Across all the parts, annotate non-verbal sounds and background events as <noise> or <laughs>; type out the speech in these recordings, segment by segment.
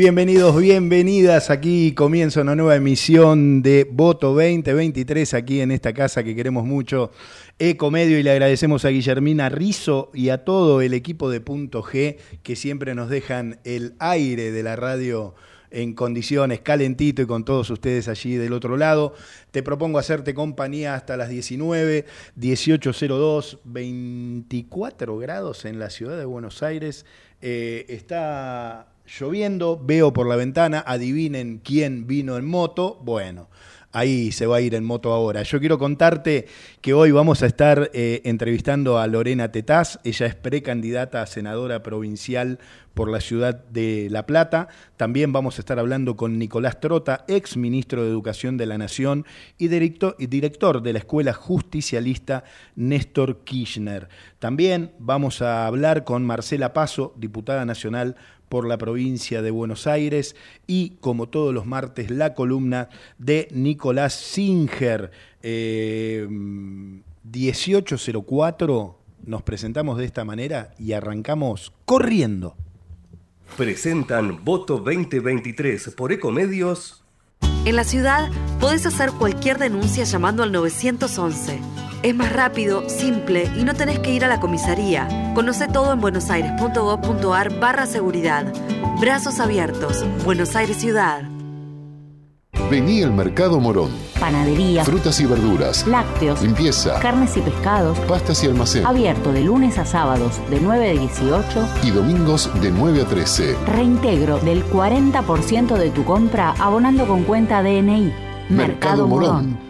Bienvenidos, bienvenidas. Aquí comienza una nueva emisión de Voto 2023 aquí en esta casa que queremos mucho, Ecomedio, y le agradecemos a Guillermina Rizo y a todo el equipo de Punto G que siempre nos dejan el aire de la radio en condiciones calentito y con todos ustedes allí del otro lado. Te propongo hacerte compañía hasta las 19, 18.02, 24 grados en la ciudad de Buenos Aires. Eh, está lloviendo, veo por la ventana, adivinen quién vino en moto. Bueno, ahí se va a ir en moto ahora. Yo quiero contarte que hoy vamos a estar eh, entrevistando a Lorena Tetaz. Ella es precandidata a senadora provincial por la ciudad de La Plata. También vamos a estar hablando con Nicolás Trota, ex ministro de Educación de la Nación y director, de la Escuela Justicialista Néstor Kirchner. También vamos a hablar con Marcela Paso, diputada nacional por la provincia de Buenos Aires y, como todos los martes, la columna de Nicolás Singer. 1804, eh, nos presentamos de esta manera y arrancamos corriendo. Presentan Voto 2023 por Ecomedios. En la ciudad podés hacer cualquier denuncia llamando al 911. Es más rápido, simple y no tenés que ir a la comisaría. Conoce todo en buenosaires.gov.ar barra seguridad. Brazos abiertos. Buenos Aires Ciudad. Vení al Mercado Morón. Panadería. Frutas y verduras. Lácteos. Limpieza. Carnes y pescados. Pastas y almacén. Abierto de lunes a sábados de 9 a 18. Y domingos de 9 a 13. Reintegro del 40% de tu compra abonando con cuenta DNI. Mercado, Morón.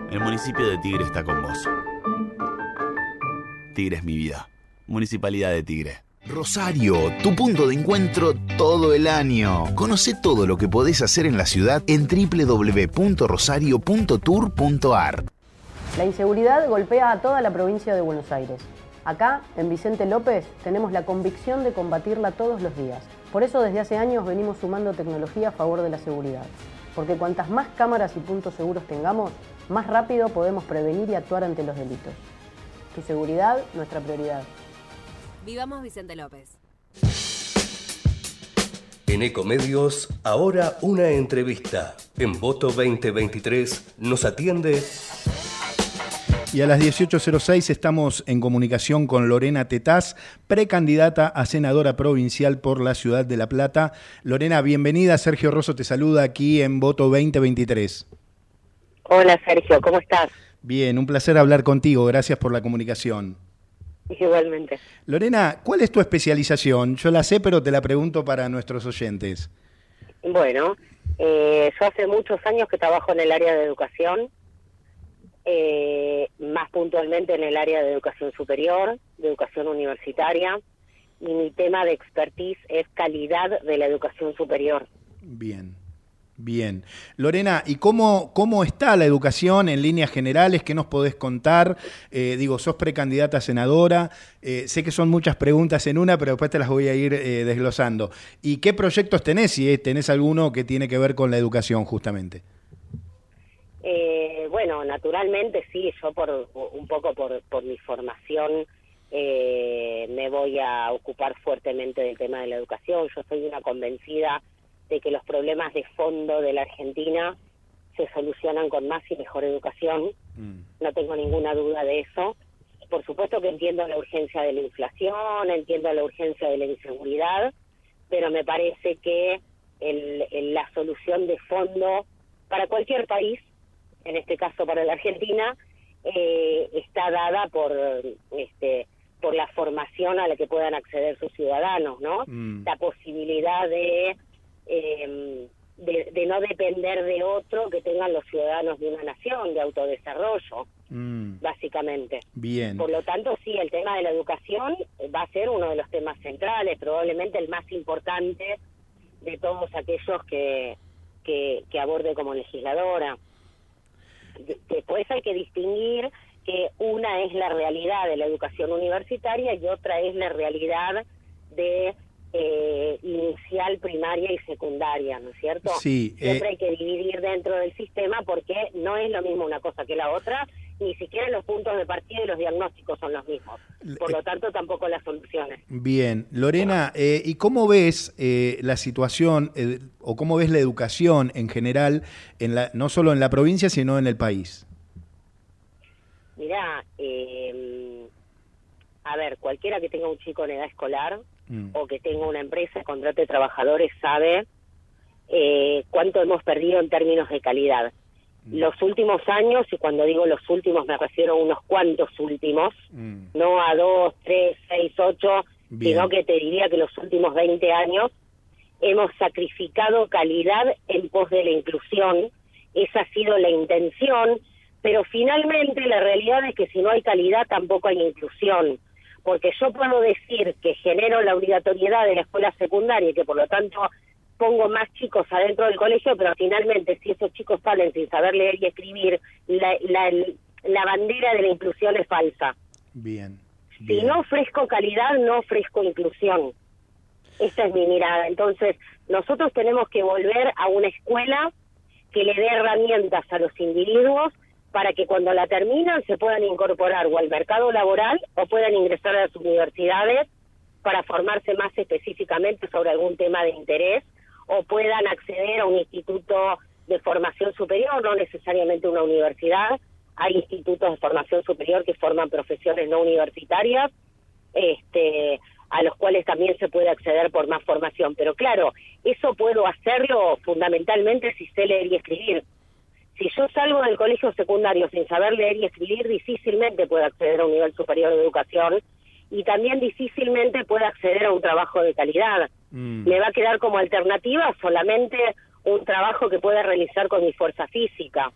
el municipio de Tigre está con vos. Tigre es mi vida. Municipalidad de Tigre. Rosario, tu punto de encuentro todo el año. Conoce todo lo que podés hacer en la ciudad en www.rosario.tour.ar. La inseguridad golpea a toda la provincia de Buenos Aires. Acá, en Vicente López, tenemos la convicción de combatirla todos los días. Por eso desde hace años venimos sumando tecnología a favor de la seguridad. Porque cuantas más cámaras y puntos seguros tengamos, más rápido podemos prevenir y actuar ante los delitos. Tu seguridad, nuestra prioridad. Vivamos Vicente López. En Ecomedios, ahora una entrevista. En Voto 2023 nos atiende... Y a las 18.06 estamos en comunicación con Lorena Tetaz, precandidata a senadora provincial por la ciudad de La Plata. Lorena, bienvenida. Sergio Rosso te saluda aquí en Voto 2023. Hola Sergio, ¿cómo estás? Bien, un placer hablar contigo. Gracias por la comunicación. Igualmente. Lorena, ¿cuál es tu especialización? Yo la sé, pero te la pregunto para nuestros oyentes. Bueno, eh, yo hace muchos años que trabajo en el área de educación, eh, más puntualmente en el área de educación superior, de educación universitaria, y mi tema de expertise es calidad de la educación superior. Bien. Bien. Lorena, ¿y cómo, cómo está la educación en líneas generales? ¿Qué nos podés contar? Eh, digo, sos precandidata a senadora. Eh, sé que son muchas preguntas en una, pero después te las voy a ir eh, desglosando. ¿Y qué proyectos tenés? Si tenés alguno que tiene que ver con la educación, justamente. bueno, naturalmente sí, yo por un poco por, por mi formación me voy a ocupar fuertemente del tema de la educación. Yo soy una convencida de que los problemas de fondo de la Argentina se solucionan con más y mejor educación. Mm. No tengo ninguna duda de eso. Por supuesto que entiendo la urgencia de la inflación, entiendo la urgencia de la inseguridad, pero me parece que el, la solución de fondo para cualquier país, en este caso para la Argentina, eh, está dada por este por la formación a la que puedan acceder sus ciudadanos, ¿no? Mm. La posibilidad de eh, de, no depender de otro que tengan los ciudadanos de una nación, de autodesarrollo, mm. básicamente. Bien. Por lo tanto, sí, el tema de la educación va a ser uno de los temas centrales, probablemente el más importante de todos aquellos que, que, que aborde como legisladora. De- Después hay que distinguir que una es la realidad de la educación universitaria y otra es la realidad de eh, inicial, primaria y secundaria, ¿no es cierto? Sí, Siempre eh, hay que dividir dentro del sistema porque no es lo mismo una cosa que la otra, ni siquiera los puntos de partida y los diagnósticos son los mismos. Por lo tanto, tampoco las soluciones. Bien, Lorena, eh, ¿y cómo ves eh, la situación eh, o cómo ves la educación en general, en la, no solo en la provincia, sino en el país? Mirá, eh, a ver, cualquiera que tenga un chico en edad escolar Mm. o que tenga una empresa, contrate trabajadores, sabe eh, cuánto hemos perdido en términos de calidad. Los últimos años, y cuando digo los últimos me refiero a unos cuantos últimos, Mm. no a dos, tres, seis, ocho, Bien. sino que te diría que los últimos 20 años hemos sacrificado calidad en pos de la inclusión. Esa ha sido la intención, pero finalmente la realidad es que si no hay calidad tampoco hay inclusión. Porque yo puedo decir que genero la obligatoriedad de la escuela secundaria y que por lo tanto pongo más chicos adentro del colegio, pero finalmente si esos chicos salen sin saber leer y escribir, la, la, la bandera de la inclusión es falsa. Bien. Si no ofrezco calidad, no ofrezco inclusión. Esa es mi mirada. Entonces, nosotros tenemos que volver a una escuela que le dé herramientas a los individuos para que cuando la terminan se puedan incorporar o al mercado laboral o puedan ingresar a las universidades para formarse más específicamente sobre algún tema de interés o puedan acceder a un instituto de formación superior, no necesariamente una universidad. Hay institutos de formación superior que forman profesiones no universitarias, este, a los cuales también se puede acceder por más formación. Pero claro, eso puedo hacerlo fundamentalmente si sé leer y escribir. Si yo salgo del colegio secundario sin saber leer y escribir, difícilmente puedo acceder a un nivel superior de educación y también difícilmente puedo acceder a un trabajo de calidad. Mm. Me va a quedar como alternativa solamente un trabajo que pueda realizar con mi fuerza física.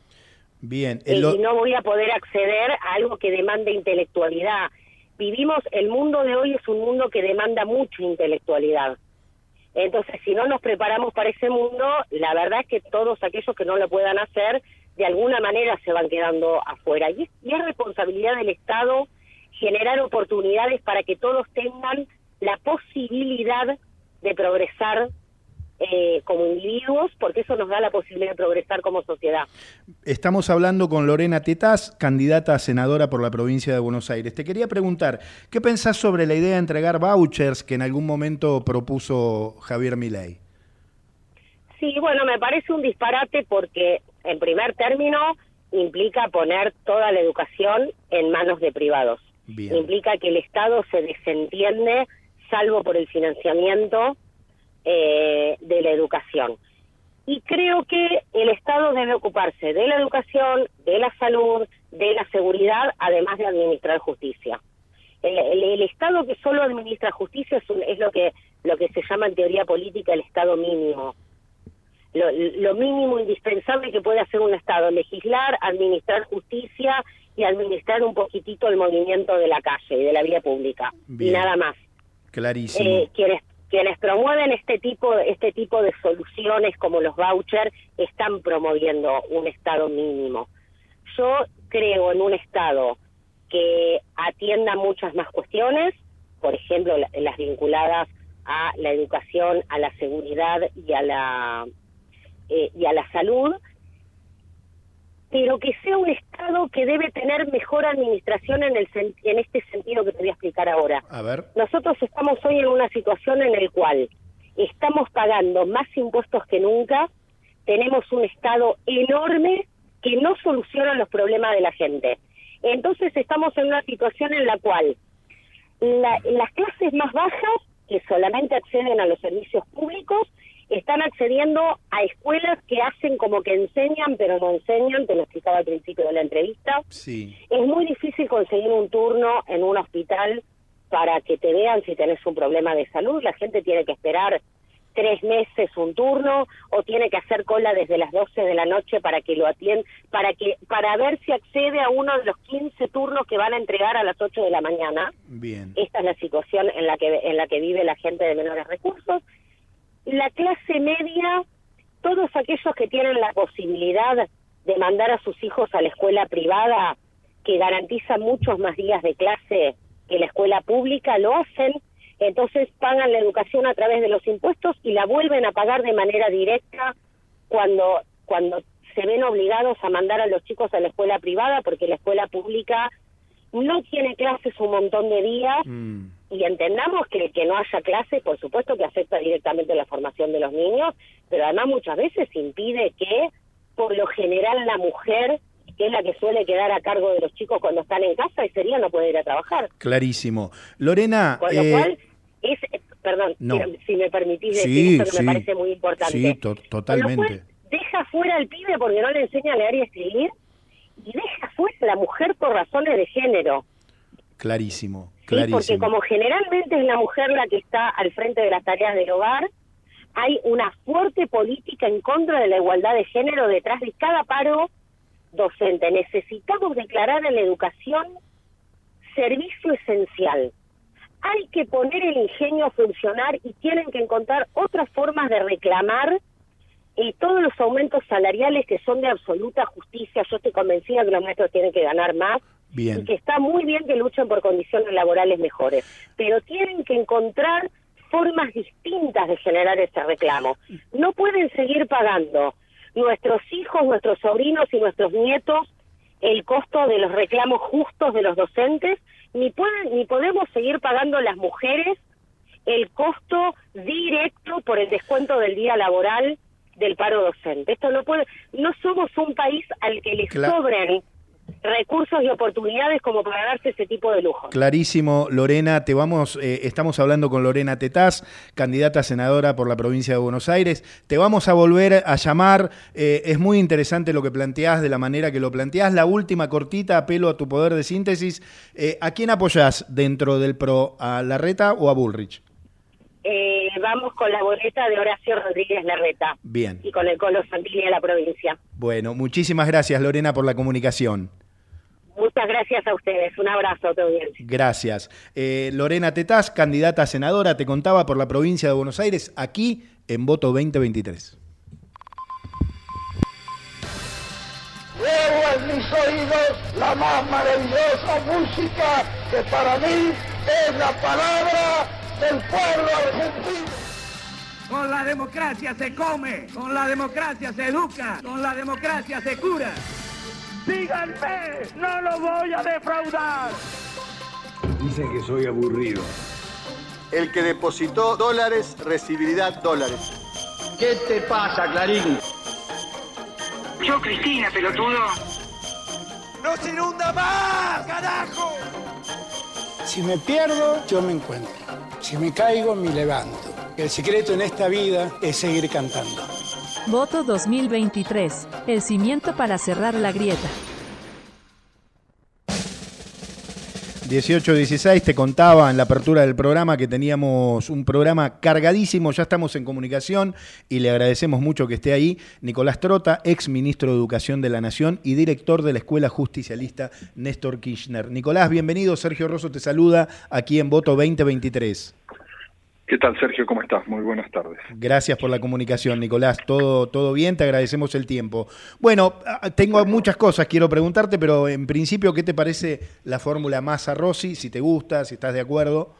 Bien. Lo- y no voy a poder acceder a algo que demande intelectualidad. Vivimos, el mundo de hoy es un mundo que demanda mucha intelectualidad. Entonces, si no nos preparamos para ese mundo, la verdad es que todos aquellos que no lo puedan hacer, de alguna manera se van quedando afuera. Y es, y es responsabilidad del Estado generar oportunidades para que todos tengan la posibilidad de progresar eh, como individuos, porque eso nos da la posibilidad de progresar como sociedad. Estamos hablando con Lorena Tetaz, candidata a senadora por la provincia de Buenos Aires. Te quería preguntar, ¿qué pensás sobre la idea de entregar vouchers que en algún momento propuso Javier Milei? Sí, bueno, me parece un disparate porque, en primer término, implica poner toda la educación en manos de privados. Bien. Implica que el Estado se desentiende, salvo por el financiamiento eh, de la educación. Y creo que el Estado debe ocuparse de la educación, de la salud, de la seguridad, además de administrar justicia. El, el- el Estado que solo administra justicia es, un- es lo que lo que se llama en teoría política el Estado mínimo. Lo, lo mínimo indispensable que puede hacer un Estado, legislar, administrar justicia y administrar un poquitito el movimiento de la calle y de la vía pública. Bien. Y nada más. Clarísimo. Eh, quienes quienes promueven este tipo este tipo de soluciones como los vouchers están promoviendo un estado mínimo. Yo creo en un estado que atienda muchas más cuestiones, por ejemplo, la- las vinculadas a la educación, a la seguridad y a la eh, y a la salud, pero que sea un Estado que debe tener mejor administración en, el en este sentido que te voy a explicar ahora. A ver. Nosotros estamos hoy en una situación en la cual estamos pagando más impuestos que nunca, tenemos un Estado enorme que no soluciona los problemas de la gente. Entonces estamos en una situación en la cual la- las clases más bajas, que solamente acceden a los servicios públicos, están accediendo a escuelas que hacen como que enseñan, pero no enseñan, te lo explicaba al principio de la entrevista. Sí. Es muy difícil conseguir un turno en un hospital para que te vean si tenés un problema de salud. La gente tiene que esperar tres meses un turno o tiene que hacer cola desde las 12 de la noche para que lo atiendan, para que para ver si accede a uno de los 15 turnos que van a entregar a las 8 de la mañana. Bien. Esta es la situación en la que en la que vive la gente de menores recursos la clase media, todos aquellos que tienen la posibilidad de mandar a sus hijos a la escuela privada, que garantiza muchos más días de clase que la escuela pública, lo hacen, entonces pagan la educación a través de los impuestos y la vuelven a pagar de manera directa cuando, cuando se ven obligados a mandar a los chicos a la escuela privada, porque la escuela pública no tiene clases un montón de días Mm. Y entendamos que que no haya clase, por supuesto que afecta directamente la formación de los niños, pero además muchas veces impide que, por lo general, la mujer, que es la que suele quedar a cargo de los chicos cuando están en casa, ese día no puede ir a trabajar. Clarísimo. Lorena, Con lo eh, cual, es, perdón, no. si- me permitís Sí, decir esto que sí. me parece muy importante. sí, to- Con lo totalmente. cual, deja fuera al pibe porque no le enseña a leer y escribir y deja fuera a la mujer por razones de género. Clarísimo, ¿sí? Porque como generalmente es la mujer la que está al frente de las tareas del hogar, hay una fuerte política en contra de la igualdad de género detrás de cada paro docente. Necesitamos declarar en la educación servicio esencial. Hay que poner el ingenio a funcionar y tienen que encontrar otras formas de reclamar y todos los aumentos salariales que son de absoluta justicia. Yo estoy convencida que los maestros tienen que ganar más y que está muy bien que luchen por condiciones laborales mejores, pero tienen que encontrar formas distintas de generar ese reclamo. No pueden seguir pagando nuestros hijos, nuestros sobrinos y nuestros nietos el costo de los reclamos justos de los docentes, ni pueden ni podemos seguir pagando las mujeres el costo directo por el descuento del día laboral del paro docente. Esto no puede, no somos un país al que le Cla- sobren recursos y oportunidades como para darse ese tipo de lujos. Clarísimo, Lorena, te vamos, eh, estamos hablando con Lorena Tetaz, candidata a senadora por la provincia de Buenos Aires. Te vamos a volver a llamar. eh, es muy interesante lo que planteás, de la manera que lo planteás. La última cortita, apelo a tu poder de síntesis. Eh, ¿A quién apoyás dentro del PRO? ¿A Larreta o a Bullrich? Eh, vamos con la boleta de Horacio Rodríguez Larreta Bien. y con el Colo Santini de la provincia. Bueno, muchísimas gracias, Lorena, por la comunicación. Muchas gracias a ustedes. Un abrazo a tu audiencia. Gracias. Eh, Lorena Tetaz, candidata a senadora, te contaba por la provincia de Buenos Aires, aquí en Voto 2023. Llevo en mis oídos la más maravillosa música que para mí es la palabra del pueblo argentino. Con la democracia se come, con la democracia se educa, con la democracia se cura. Díganme, no lo voy a defraudar. Dicen que soy aburrido. El que depositó dólares recibirá dólares. ¿Qué te pasa, Clarín? Yo, Cristina, pelotudo. ¡No se inunda más, carajo! Si me pierdo, yo me encuentro. Si me caigo, me levanto. El secreto en esta vida es seguir cantando. Voto 2023. El cimiento para cerrar la grieta. 18-16 te contaba en la apertura del programa que teníamos un programa cargadísimo, ya estamos en comunicación y le agradecemos mucho que esté ahí Nicolás Trota, ex ministro de Educación de la Nación y director de la Escuela Justicialista Néstor Kirchner. Nicolás, bienvenido, Sergio Rosso te saluda aquí en Voto 2023. ¿Qué tal, Sergio? ¿Cómo estás? Muy buenas tardes. Gracias por la comunicación, Nicolás. Todo, todo bien, te agradecemos el tiempo. Bueno, tengo muchas cosas, quiero preguntarte, pero en principio, ¿qué te parece la fórmula Massa-Rossi? Si te gusta, si estás de acuerdo.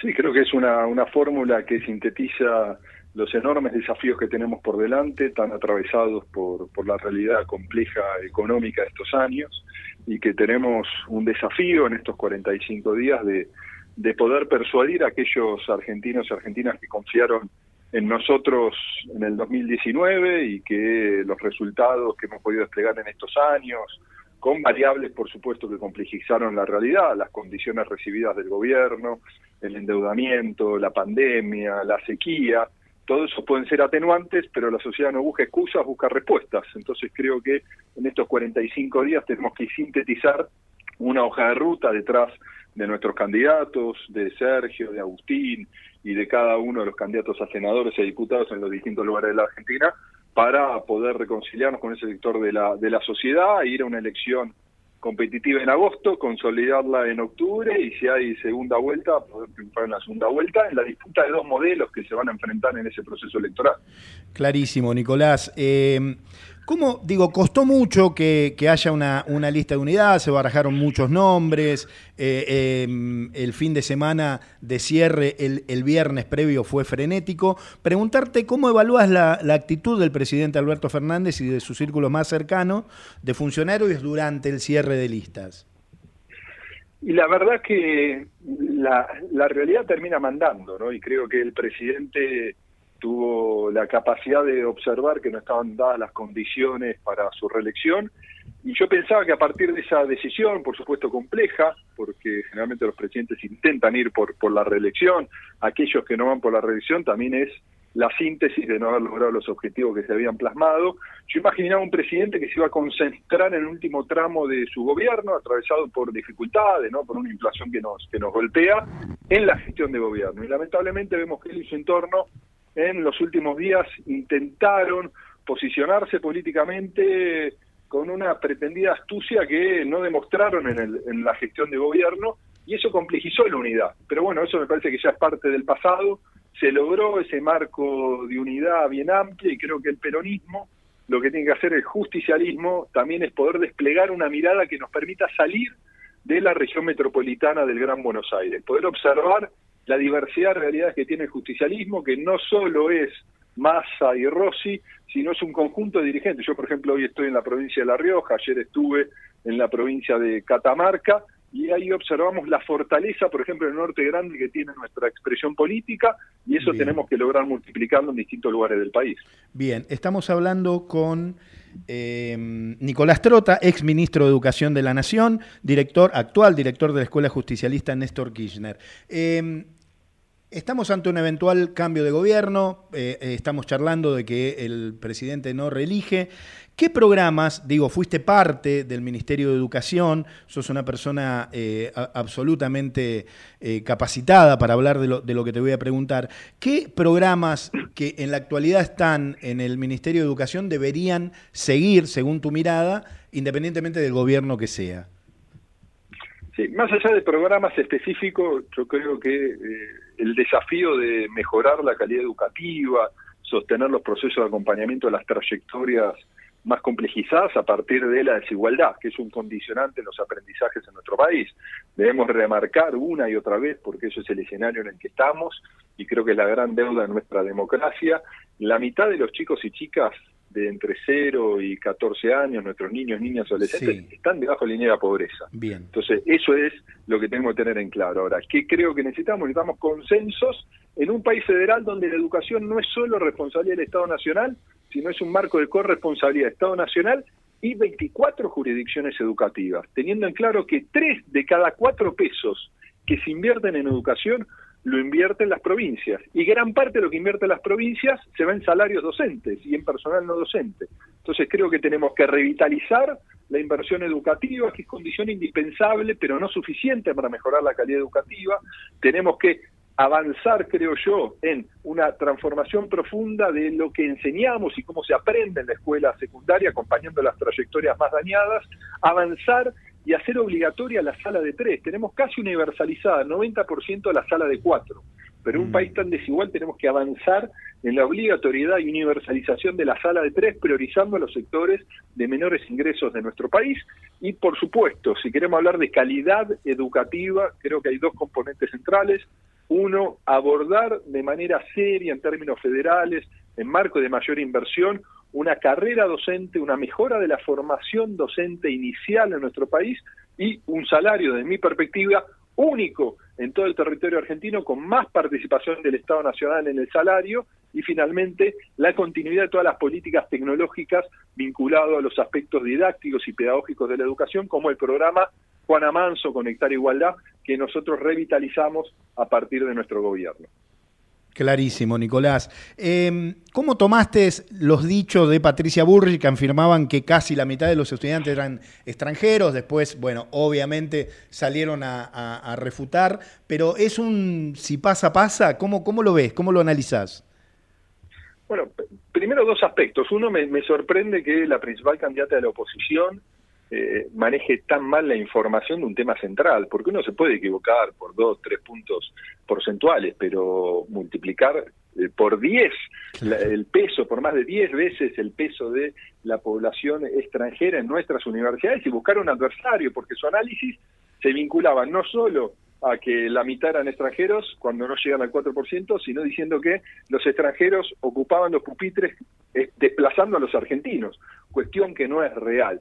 Sí, creo que es una, una fórmula que sintetiza los enormes desafíos que tenemos por delante, tan atravesados por, por la realidad compleja económica de estos años, y que tenemos un desafío en estos 45 días de, de poder persuadir a aquellos argentinos y argentinas que confiaron en nosotros en el 2019 y que los resultados que hemos podido desplegar en estos años, con variables, por supuesto, que complejizaron la realidad, las condiciones recibidas del gobierno, el endeudamiento, la pandemia, la sequía, todo eso pueden ser atenuantes, pero la sociedad no busca excusas, busca respuestas. Entonces creo que en estos 45 días tenemos que sintetizar una hoja de ruta detrás de nuestros candidatos, de Sergio, de Agustín y de cada uno de los candidatos a senadores y diputados en los distintos lugares de la Argentina, para poder reconciliarnos con ese sector de la, de la sociedad ir a una elección competitiva en agosto, consolidarla en octubre y si hay segunda vuelta, poder triunfar en la segunda vuelta en la disputa de dos modelos que se van a enfrentar en ese proceso electoral. Clarísimo, Nicolás. Eh, ¿Cómo, digo, costó mucho que, haya una, lista de unidad, se barajaron muchos nombres, eh, em, el fin de semana de cierre, el, viernes previo fue frenético. Preguntarte cómo evalúas la, la, actitud del presidente Alberto Fernández y de su círculo más cercano de funcionarios durante el cierre de listas. Y la verdad que la, la realidad termina mandando, ¿no? Y creo que el presidente tuvo la capacidad de observar que no estaban dadas las condiciones para su reelección y yo pensaba que a partir de esa decisión, por supuesto compleja, porque generalmente los presidentes intentan ir por, por la reelección, aquellos que no van por la reelección también es la síntesis de no haber logrado los objetivos que se habían plasmado. Yo imaginaba un presidente que se iba a concentrar en el último tramo de su gobierno, atravesado por dificultades, ¿no? por una inflación que nos, que nos golpea, en la gestión de gobierno. Y lamentablemente vemos que él y su entorno en los últimos días intentaron posicionarse políticamente con una pretendida astucia que no demostraron en, el, en la gestión de gobierno y eso complejizó la unidad. Pero bueno, eso me parece que ya es parte del pasado, se logró ese marco de unidad bien amplio y creo que el peronismo lo que tiene que hacer el justicialismo también es poder desplegar una mirada que nos permita salir de la región metropolitana del Gran Buenos Aires, poder observar la diversidad de realidades que tiene el justicialismo, que no solo es Massa y Rossi, sino es un conjunto de dirigentes. Yo, por ejemplo, hoy estoy en la provincia de La Rioja, ayer estuve en la provincia de Catamarca, y ahí observamos la fortaleza, por ejemplo, en el norte grande que tiene nuestra expresión política, y eso tenemos que lograr multiplicarlo en distintos lugares del país. Bien, estamos hablando con eh, Nicolás Trota, ex ministro de Educación de la Nación, director, actual director de la Escuela Justicialista Néstor Kirchner. Eh, Estamos ante un eventual cambio de gobierno, eh, eh, estamos charlando de que el presidente no reelige. ¿Qué programas, digo, fuiste parte del Ministerio de Educación, sos una persona eh, absolutamente capacitada para hablar de lo, de lo que te voy a preguntar, ¿qué programas que en la actualidad están en el Ministerio de Educación deberían seguir, según tu mirada, independientemente del gobierno que sea? Sí, más allá de programas específicos, yo creo que el desafío de mejorar la calidad educativa, sostener los procesos de acompañamiento de las trayectorias más complejizadas a partir de la desigualdad, que es un condicionante en los aprendizajes en nuestro país. Debemos remarcar una y otra vez, porque eso es el escenario en el que estamos, y creo que es la gran deuda de nuestra democracia, la mitad de los chicos y chicas de entre 0 y 14 años, nuestros niños, niñas, adolescentes, están debajo de la línea de la pobreza. Bien. Entonces, eso es lo que tenemos que tener en claro. Ahora, ¿qué creo que necesitamos? Necesitamos consensos en un país federal donde la educación no es solo responsabilidad del Estado Nacional, sino es un marco de corresponsabilidad del Estado Nacional y 24 jurisdicciones educativas, teniendo en claro que 3 de cada 4 pesos que se invierten en educación lo invierten las provincias. Y gran parte de lo que invierten las provincias se va en salarios docentes y en personal no docente. Entonces creo que tenemos que revitalizar la inversión educativa, que es condición indispensable, pero no suficiente para mejorar la calidad educativa. Tenemos que avanzar, creo yo, en una transformación profunda de lo que enseñamos y cómo se aprende en la escuela secundaria, acompañando las trayectorias más dañadas, avanzar y hacer obligatoria la sala de tres. Tenemos casi universalizada, 90% la sala de cuatro. Pero en un mm. país tan desigual tenemos que avanzar en la obligatoriedad y universalización de la sala de tres, priorizando a los sectores de menores ingresos de nuestro país. Y por supuesto, si queremos hablar de calidad educativa, creo que hay dos componentes centrales. Uno, abordar de manera seria en términos federales, en marco de mayor inversión, una carrera docente, una mejora de la formación docente inicial en nuestro país y un salario, desde mi perspectiva, único en todo el territorio argentino, con más participación del Estado Nacional en el salario y finalmente la continuidad de todas las políticas tecnológicas vinculadas a los aspectos didácticos y pedagógicos de la educación, como el programa Juan Amanso, Conectar Igualdad, que nosotros revitalizamos a partir de nuestro gobierno. Clarísimo, Nicolás. Em, ¿Cómo tomaste los dichos de Patricia Burri que afirmaban que casi la mitad de los estudiantes eran extranjeros? Después, bueno, obviamente salieron a, refutar, pero es un si pasa, pasa. ¿Cómo, ¿Cómo lo ves? ¿Cómo lo analizás? Bueno, primero dos aspectos. Uno, me, me sorprende que la principal candidata de la oposición eh, maneje tan mal la información de un tema central, porque uno se puede equivocar por dos, tres puntos porcentuales, pero multiplicar eh, por 10 el peso, por más de 10 veces el peso de la población extranjera en nuestras universidades y buscar un adversario, porque su análisis se vinculaba no solo a que la mitad eran extranjeros cuando no llegan al 4%, sino diciendo que los extranjeros ocupaban los pupitres eh, desplazando a los argentinos, cuestión que no es real.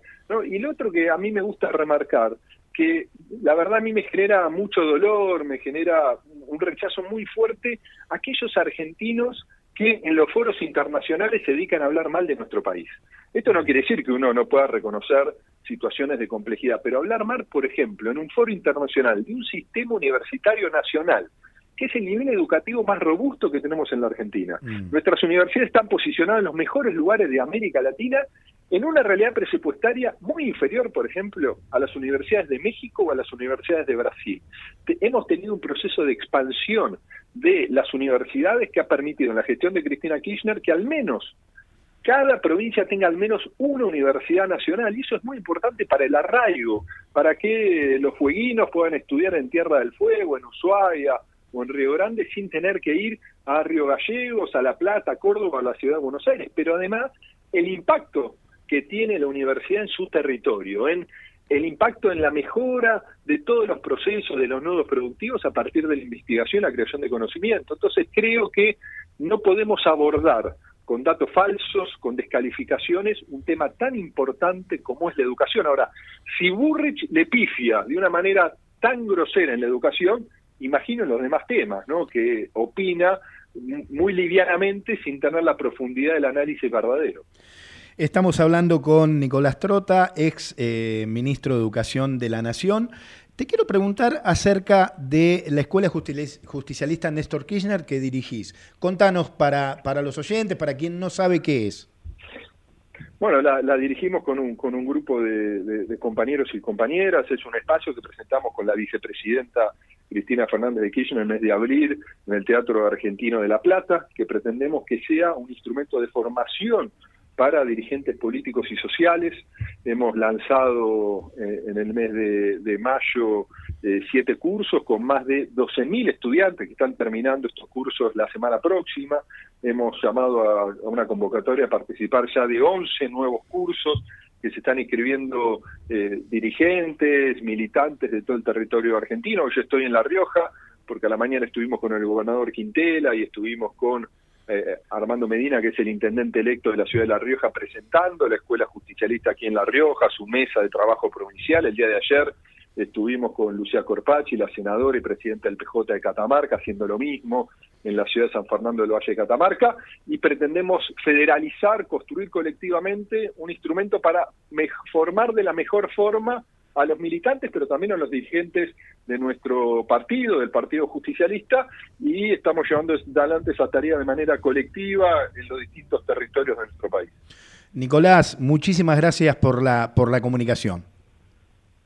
Y lo otro que a mí me gusta remarcar, que la verdad a mí me genera mucho dolor, me genera un rechazo muy fuerte aquellos argentinos que en los foros internacionales se dedican a hablar mal de nuestro país. Esto no quiere decir que uno no pueda reconocer situaciones de complejidad, pero hablar mal, por ejemplo, en un foro internacional de un sistema universitario nacional, que es el nivel educativo más robusto que tenemos en la Argentina. Nuestras universidades están posicionadas en los mejores lugares de América Latina en una realidad presupuestaria muy inferior, por ejemplo, a las universidades de México o a las universidades de Brasil. hemos tenido un proceso de expansión de las universidades que ha permitido en la gestión de Cristina Kirchner que al menos cada provincia tenga al menos una universidad nacional y eso es muy importante para el arraigo, para que los fueguinos puedan estudiar en Tierra del Fuego, en Ushuaia o en Río Grande sin tener que ir a Río Gallegos, a La Plata, a Córdoba, a la ciudad de Buenos Aires, pero además el impacto que tiene la universidad en su territorio, en el impacto en la mejora de todos los procesos de los nodos productivos a partir de la investigación, la creación de conocimiento. Entonces creo que no podemos abordar con datos falsos, con descalificaciones, un tema tan importante como es la educación. Ahora, si Burrich le pifia de una manera tan grosera en la educación, imagino los demás temas, ¿no? Que opina muy livianamente sin tener la profundidad del análisis verdadero. Estamos hablando con Nicolás Trota, ex eh, ministro de Educación de la Nación. Te quiero preguntar acerca de la Escuela Justicialista Néstor Kirchner que dirigís. Contanos para, para los oyentes, para quien no sabe qué es. Bueno, la, dirigimos con un, con un grupo de, compañeros y compañeras. Es un espacio que presentamos con la vicepresidenta Cristina Fernández de Kirchner en el mes de abril en el Teatro Argentino de La Plata, que pretendemos que sea un instrumento de formación para dirigentes políticos y sociales. Hemos lanzado eh, en el mes de, mayo eh, siete cursos con más de 12.000 estudiantes que están terminando estos cursos la semana próxima. Hemos llamado a, una convocatoria a participar ya de 11 nuevos cursos que se están inscribiendo eh, dirigentes, militantes de todo el territorio argentino. Yo estoy en La Rioja, porque a la mañana estuvimos con el gobernador Quintela y estuvimos con eh, Armando Medina, que es el intendente electo de la ciudad de La Rioja, presentando la Escuela Justicialista aquí en La Rioja, su mesa de trabajo provincial. El día de ayer estuvimos con Lucía Corpachi, la senadora y presidenta del PJ de Catamarca, haciendo lo mismo en la ciudad de San Fernando del Valle de Catamarca, y pretendemos federalizar, construir colectivamente un instrumento para formar de la mejor forma a los militantes, pero también a los dirigentes de nuestro partido, del Partido Justicialista, y estamos llevando adelante esa tarea de manera colectiva en los distintos territorios de nuestro país. Nicolás, muchísimas gracias por la, por la comunicación.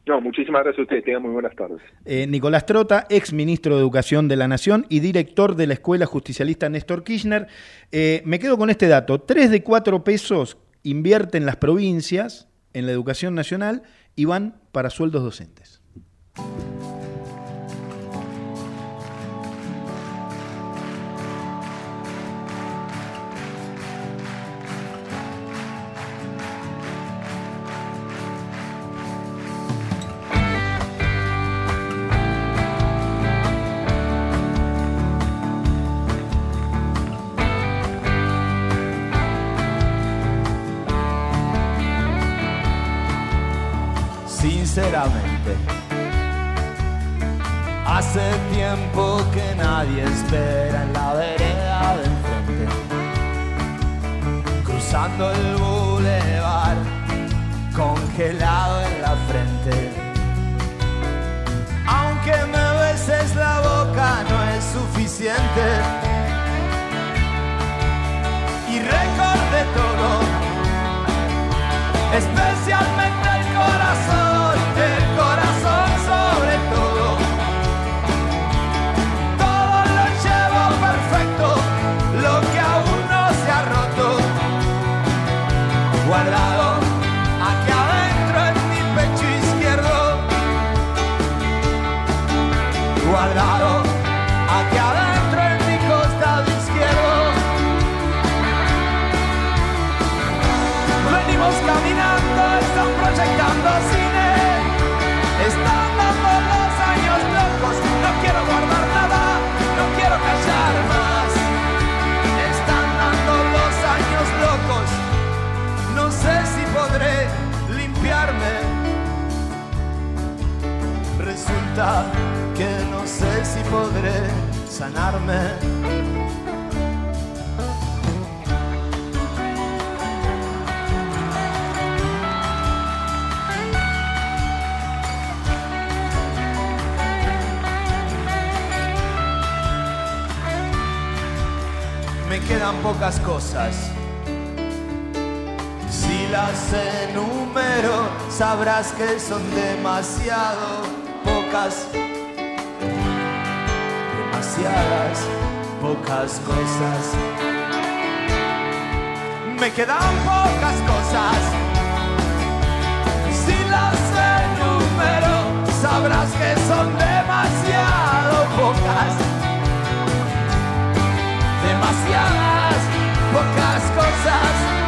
No, muchísimas gracias a ustedes. Tengan muy buenas tardes. Eh, Nicolás Trota, ex ministro de Educación de la Nación y director de la Escuela Justicialista Néstor Kirchner. Eh, me quedo con este dato. Tres de cuatro pesos invierten las provincias en la educación nacional y van para sueldos docentes. Esta que no sé si podré sanarme. me quedan pocas cosas. Si las enumero, sabrás que son demasiado Demasiadas pocas cosas. Me quedan pocas cosas. Si las enumero, sabrás que son demasiado pocas demasiadas pocas cosas.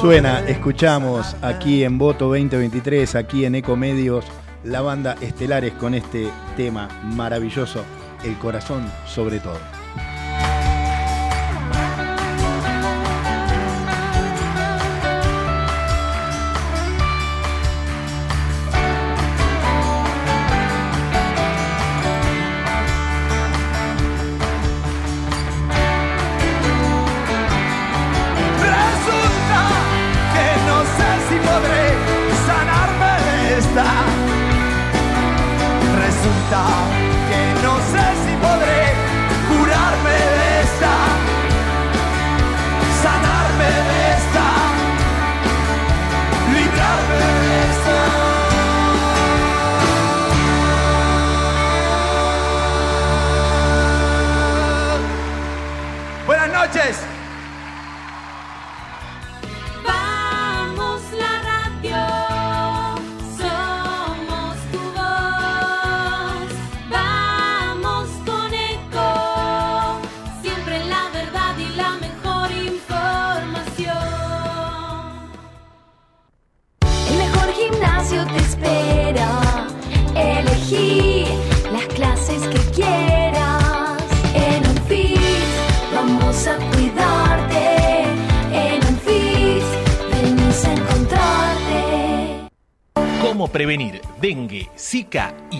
Suena, escuchamos aquí en Voto 2023, aquí en Ecomedios, la banda Estelares con este tema maravilloso, El corazón sobre todo.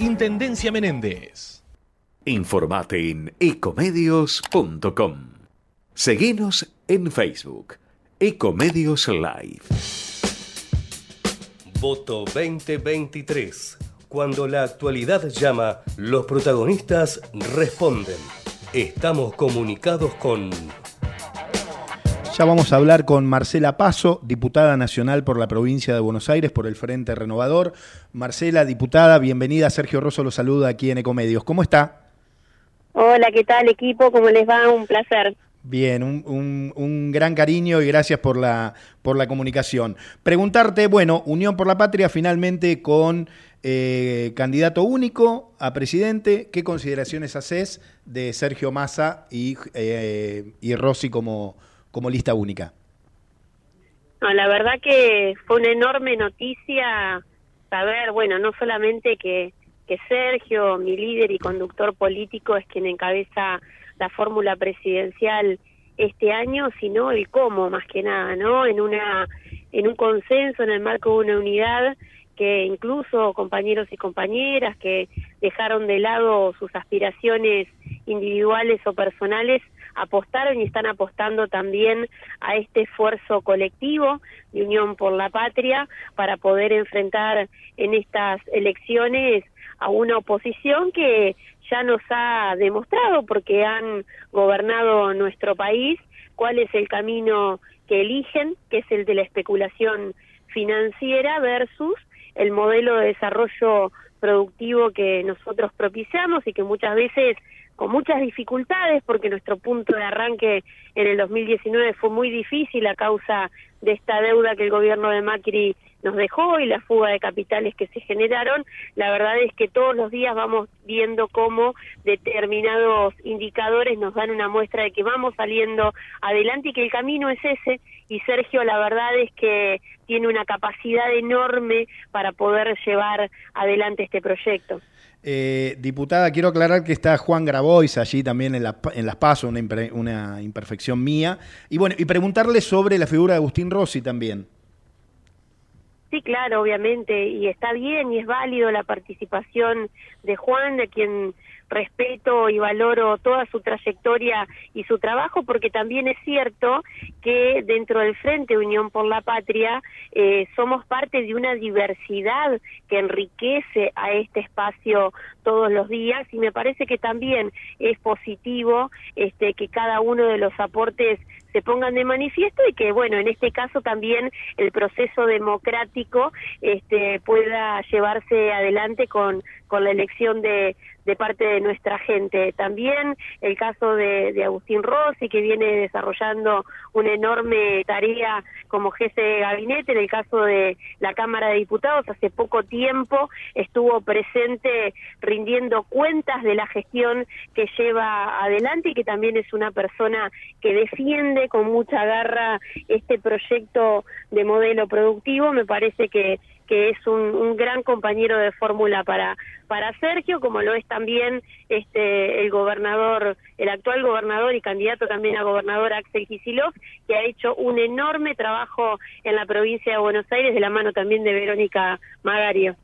Intendencia Menéndez. Informate en ecomedios.com. Seguinos en Facebook. Ecomedios Live. Voto 2023. Cuando la actualidad llama, los protagonistas responden. Estamos comunicados con Ya vamos a hablar con Marcela Paso, diputada nacional por la provincia de Buenos Aires por el Frente Renovador. Marcela, diputada, bienvenida. Sergio Rosso lo saluda aquí en Ecomedios. ¿Cómo está? Hola, ¿qué tal equipo? ¿Cómo les va? Un placer. Bien, un, un- un gran cariño y gracias por la, por la comunicación. Preguntarte, bueno, Unión por la Patria finalmente con eh, candidato único a presidente, ¿qué consideraciones haces de Sergio Massa y, eh, y Rossi como, como lista única? No, la verdad que fue una enorme noticia saber, bueno, no solamente que, que Sergio, mi líder y conductor político, es quien encabeza la fórmula presidencial este año, sino el cómo, más que nada, ¿no? En una en un consenso, en el marco de una unidad que incluso compañeros y compañeras que dejaron de lado sus aspiraciones individuales o personales apostaron y están apostando también a este esfuerzo colectivo de Unión por la Patria para poder enfrentar en estas elecciones a una oposición que ya nos ha demostrado, porque han gobernado nuestro país, cuál es el camino que eligen, que es el de la especulación financiera versus el modelo de desarrollo productivo que nosotros propiciamos y que muchas veces con muchas dificultades porque nuestro punto de arranque en el 2019 fue muy difícil a causa de esta deuda que el gobierno de Macri nos dejó y la fuga de capitales que se generaron, la verdad es que todos los días vamos viendo cómo determinados indicadores nos dan una muestra de que vamos saliendo adelante y que el camino es ese y Sergio la verdad es que tiene una capacidad enorme para poder llevar adelante este proyecto. Eh, diputada, quiero aclarar que está Juan Grabois allí también en, la, en las pasos, una, una imperfección mía. Y bueno, y preguntarle sobre la figura de Agustín Rossi también. Sí, claro, obviamente, y está bien y es válido la participación de Juan, de quien respeto y valoro toda su trayectoria y su trabajo, porque también es cierto que dentro del Frente Unión por la Patria eh, somos parte de una diversidad que enriquece a este espacio todos los días y me parece que también es positivo este, que cada uno de los aportes se pongan de manifiesto y que bueno en este caso también el proceso democrático este pueda llevarse adelante con con la elección de de parte de nuestra gente. También el caso de, de Agustín Rossi, que viene desarrollando una enorme tarea como jefe de gabinete. En el caso de la Cámara de Diputados, hace poco tiempo estuvo presente rindiendo cuentas de la gestión que lleva adelante y que también es una persona que defiende con mucha garra este proyecto de modelo productivo. Me parece que que es un, gran compañero de fórmula para para Sergio, como lo es también este el gobernador, el actual gobernador y candidato también a gobernador Axel Kicillof, que ha hecho un enorme trabajo en la provincia de Buenos Aires de la mano también de Verónica Magario.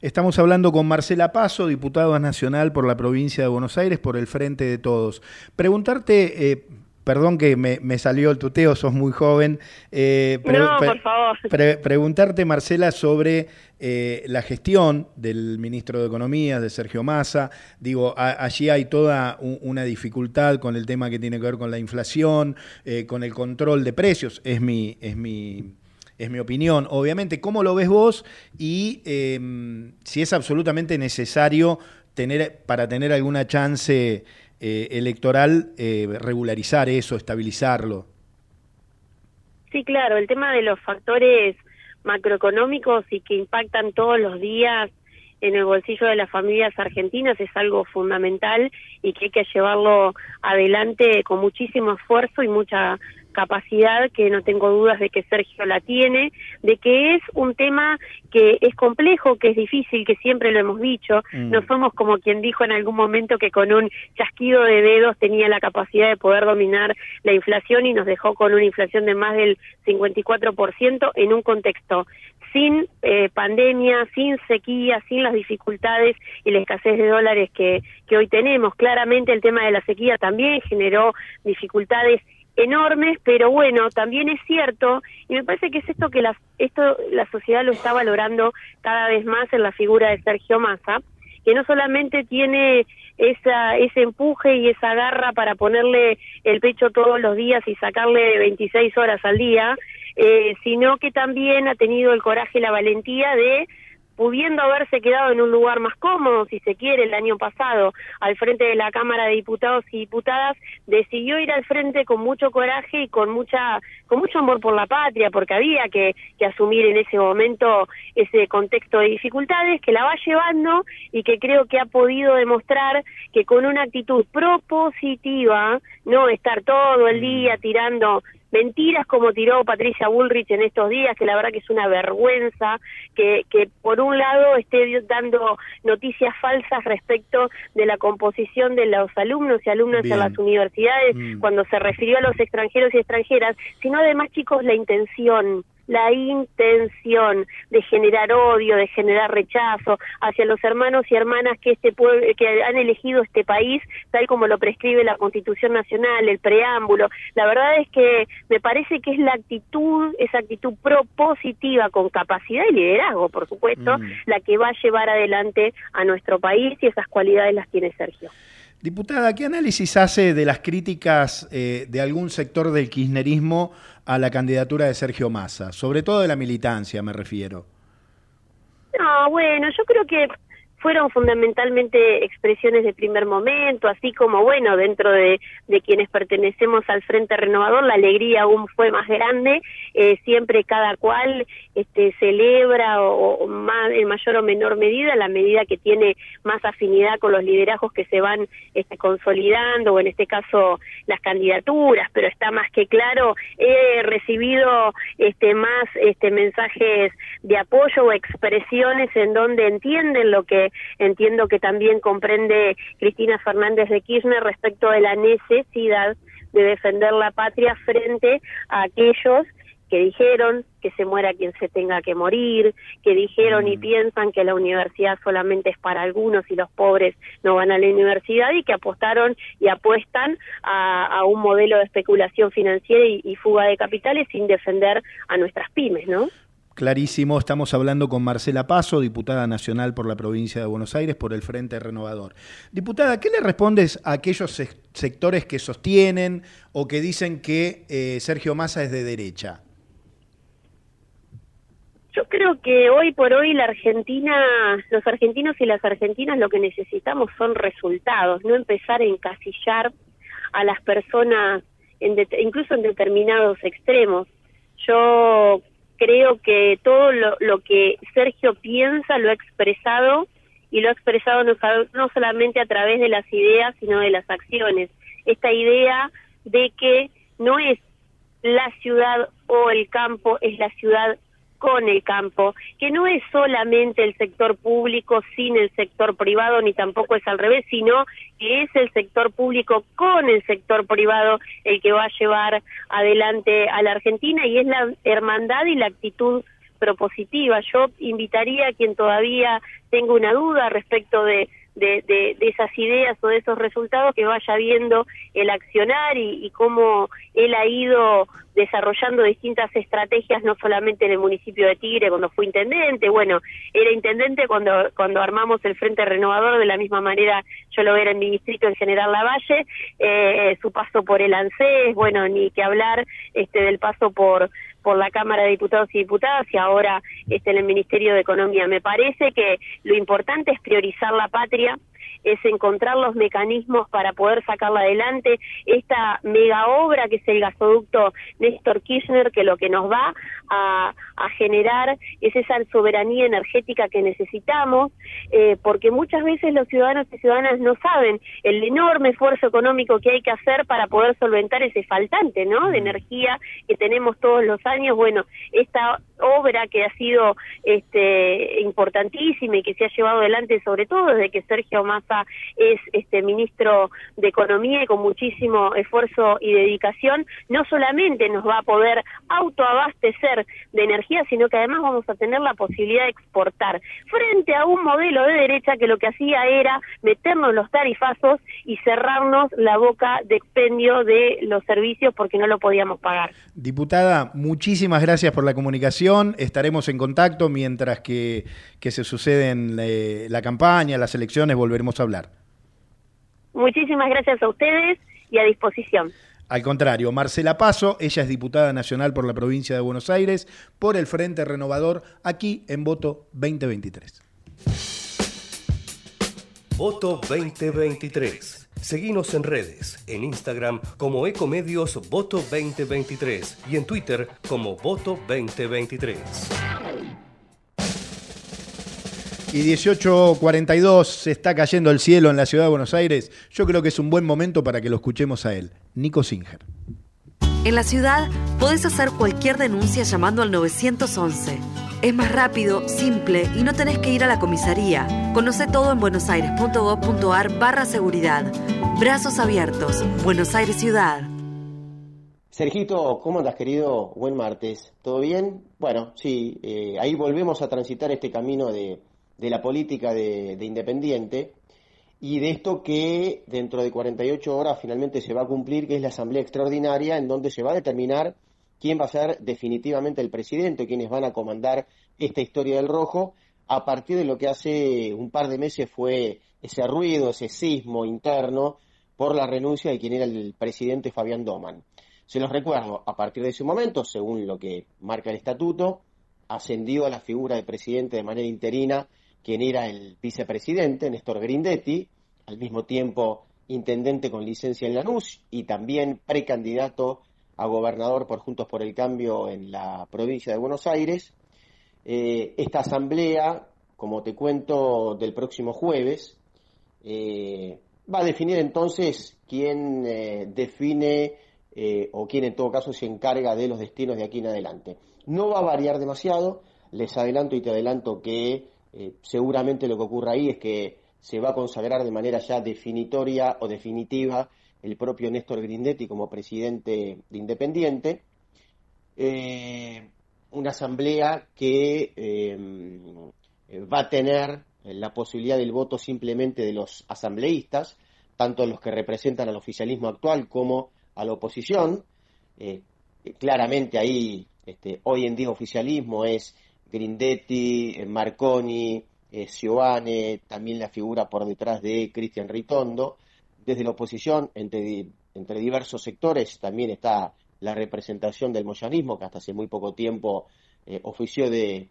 Estamos hablando con Marcela Paso, diputada nacional por la provincia de Buenos Aires, por el Frente de Todos. Preguntarte, eh, perdón que me, me, salió el tuteo, sos muy joven. Eh, pre no, por favor. Pre preguntarte, Marcela, sobre eh, la gestión del ministro de Economía, de Sergio Massa. Digo, allí hay toda un, una dificultad con el tema que tiene que ver con la inflación, eh, con el control de precios. Es mi, es mi, es mi opinión. Obviamente, ¿cómo lo ves vos? Y eh, si es absolutamente necesario tener, para tener alguna chance eh, electoral, eh, regularizar eso, estabilizarlo. Sí, claro, el tema de los factores macroeconómicos y que impactan todos los días en el bolsillo de las familias argentinas es algo fundamental y que hay que llevarlo adelante con muchísimo esfuerzo y mucha capacidad que no tengo dudas de que Sergio la tiene, de que es un tema que es complejo, que es difícil, que siempre lo hemos dicho, mm. no somos como quien dijo en algún momento que con un chasquido de dedos tenía la capacidad de poder dominar la inflación y nos dejó con una inflación de más del 54% en un contexto sin eh, pandemia, sin sequía, sin las dificultades y la escasez de dólares que, que hoy tenemos. Claramente el tema de la sequía también generó dificultades enormes, pero bueno, también es cierto, y me parece que es esto que la, esto la sociedad lo está valorando cada vez más en la figura de Sergio Massa, que no solamente tiene esa, ese empuje y esa garra para ponerle el pecho todos los días y sacarle 26 horas al día, eh, sino que también ha tenido el coraje y la valentía de pudiendo haberse quedado en un lugar más cómodo, si se quiere, el año pasado, al frente de la Cámara de Diputados y Diputadas, decidió ir al frente con mucho coraje y con mucha, con mucho amor por la patria, porque había que, que asumir en ese momento ese contexto de dificultades, que la va llevando y que creo que ha podido demostrar que con una actitud propositiva, no estar todo el día tirando mentiras como tiró Patricia Bullrich en estos días, que la verdad que es una vergüenza, que, que por un lado esté dando noticias falsas respecto de la composición de los alumnos y alumnas Bien. en las universidades, mm. cuando se refirió a los extranjeros y extranjeras, sino además, chicos, la intención la intención de generar odio, de generar rechazo hacia los hermanos y hermanas que este pueblo, que han elegido este país, tal como lo prescribe la Constitución Nacional, el preámbulo. La verdad es que me parece que es la actitud, esa actitud propositiva con capacidad y liderazgo, por supuesto, la que va a llevar adelante a nuestro país y esas cualidades las tiene Sergio. Diputada, ¿qué análisis hace de las críticas eh, de algún sector del kirchnerismo a la candidatura de Sergio Massa? Sobre todo de la militancia, me refiero. No, bueno, yo creo que fueron fundamentalmente expresiones de primer momento, así como, bueno, dentro de, quienes pertenecemos al Frente Renovador, la alegría aún fue más grande, eh, siempre cada cual este, celebra o, o en mayor o menor medida, la medida que tiene más afinidad con los liderazgos que se van este, consolidando, o en este caso las candidaturas, pero está más que claro, he recibido este, más este, mensajes de apoyo o expresiones en donde entienden lo que entiendo que también comprende Cristina Fernández de Kirchner respecto de la necesidad de defender la patria frente a aquellos que dijeron que se muera quien se tenga que morir, que dijeron y piensan que la universidad solamente es para algunos y los pobres no van a la universidad y que apostaron y apuestan a, a un modelo de especulación financiera y, y fuga de capitales sin defender a nuestras pymes, ¿no? Clarísimo, estamos hablando con Marcela Paso, diputada nacional por la provincia de Buenos Aires por el Frente Renovador. Diputada, ¿qué le respondes a aquellos sectores que sostienen o que dicen que eh, Sergio Massa es de derecha? Yo creo que hoy por hoy la Argentina, los argentinos y las argentinas lo que necesitamos son resultados, no empezar a encasillar a las personas en incluso en determinados extremos. Yo creo que todo lo, que Sergio piensa lo ha expresado y lo ha expresado no, no solamente a través de las ideas, sino de las acciones. Esta idea de que no es la ciudad o el campo, es la ciudad con el campo, que no es solamente el sector público sin el sector privado, ni tampoco es al revés, sino que es el sector público con el sector privado el que va a llevar adelante a la Argentina y es la hermandad y la actitud propositiva. Yo invitaría a quien todavía tenga una duda respecto de de, de, de, esas ideas o de esos resultados que vaya viendo el accionar y, y, cómo él ha ido desarrollando distintas estrategias, no solamente en el municipio de Tigre cuando fue intendente, bueno, era intendente cuando, cuando armamos el Frente Renovador, de la misma manera yo lo era en mi distrito en General Lavalle, eh, su paso por el ANSES, bueno, ni que hablar este del paso por por la Cámara de Diputados y Diputadas y ahora este, en el Ministerio de Economía. Me parece que lo importante es priorizar la patria, es encontrar los mecanismos para poder sacarla adelante. Esta mega obra que es el gasoducto Néstor Kirchner, que lo que nos va a, a generar es esa soberanía energética que necesitamos, eh, porque muchas veces los ciudadanos y ciudadanas no saben el enorme esfuerzo económico que hay que hacer para poder solventar ese faltante, ¿no? De energía que tenemos todos los años. Bueno, esta obra que ha sido este, importantísima y que se ha llevado adelante sobre todo desde que Sergio Massa es este ministro de Economía y con muchísimo esfuerzo y dedicación, no solamente nos va a poder autoabastecer de energía, sino que además vamos a tener la posibilidad de exportar frente a un modelo de derecha que lo que hacía era meternos los tarifazos y cerrarnos la boca de expendio de los servicios porque no lo podíamos pagar. Diputada, muchísimas gracias por la comunicación. Estaremos en contacto mientras que, que se suceden eh, la campaña, las elecciones, volveremos a hablar. Muchísimas gracias a ustedes y a disposición. Al contrario, Marcela Paso, ella es diputada nacional por la provincia de Buenos Aires, por el Frente Renovador, aquí en Voto 2023. Voto 2023. Seguimos en redes, en Instagram como Ecomedios Voto 2023 y en Twitter como Voto 2023. Y 18.42 se está cayendo el cielo en la ciudad de Buenos Aires. Yo creo que es un buen momento para que lo escuchemos a él, Nico Singer. En la ciudad podés hacer cualquier denuncia llamando al 911. Es más rápido, simple y no tenés que ir a la comisaría. Conoce todo en buenosaires.gov.ar barra seguridad. Brazos abiertos. Buenos Aires Ciudad. Sergito, ¿cómo andas, querido? Buen martes. ¿Todo bien? Bueno, sí, eh, ahí volvemos a transitar este camino de, de la política de, de, Independiente y de esto que dentro de 48 horas finalmente se va a cumplir, que es la Asamblea Extraordinaria, en donde se va a determinar quién va a ser definitivamente el presidente, quiénes van a comandar esta historia del rojo, a partir de lo que hace un par de meses fue ese ruido, ese sismo interno por la renuncia de quien era el presidente Fabián Doman. Se los recuerdo, a partir de ese momento, según lo que marca el estatuto, ascendió a la figura de presidente de manera interina quien era el vicepresidente, Néstor Grindetti, al mismo tiempo intendente con licencia en Lanús y también precandidato a gobernador por Juntos por el Cambio en la provincia de Buenos Aires. Eh, esta asamblea, como te cuento, del próximo jueves, eh, va a definir entonces quién eh, define o quién en todo caso se encarga de los destinos de aquí en adelante. No va a variar demasiado, les adelanto y te adelanto que eh, seguramente lo que ocurra ahí es que se va a consagrar de manera ya definitoria o definitiva el propio Néstor Grindetti como presidente de Independiente. Eh, una asamblea que eh, va a tener la posibilidad del voto simplemente de los asambleístas, tanto los que representan al oficialismo actual como a la oposición. Claramente ahí, este, hoy en día oficialismo es Grindetti, eh, Marconi, eh, también la figura por detrás de Cristian Ritondo. Desde la oposición, entre, diversos sectores, también está la representación del moyanismo, que hasta hace muy poco tiempo eh, ofició de,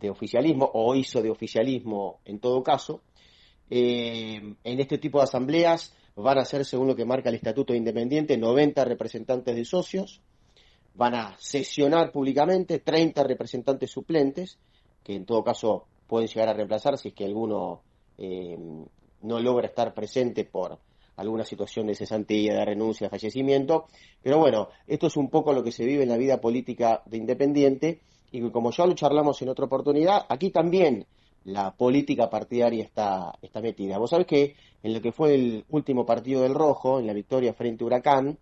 de, oficialismo o hizo de oficialismo en todo caso. Eh, en este tipo de asambleas van a ser, según lo que marca el Estatuto Independiente, 90 representantes de socios, van a sesionar públicamente 30 representantes suplentes, que en todo caso pueden llegar a reemplazar si es que alguno eh, no logra estar presente por alguna situación de cesantía, de renuncia, de fallecimiento. Pero bueno, esto es un poco lo que se vive en la vida política de Independiente y como ya lo charlamos en otra oportunidad, aquí también la política partidaria está, está metida. Vos sabés que en lo que fue el último partido del Rojo, en la victoria frente a Huracán,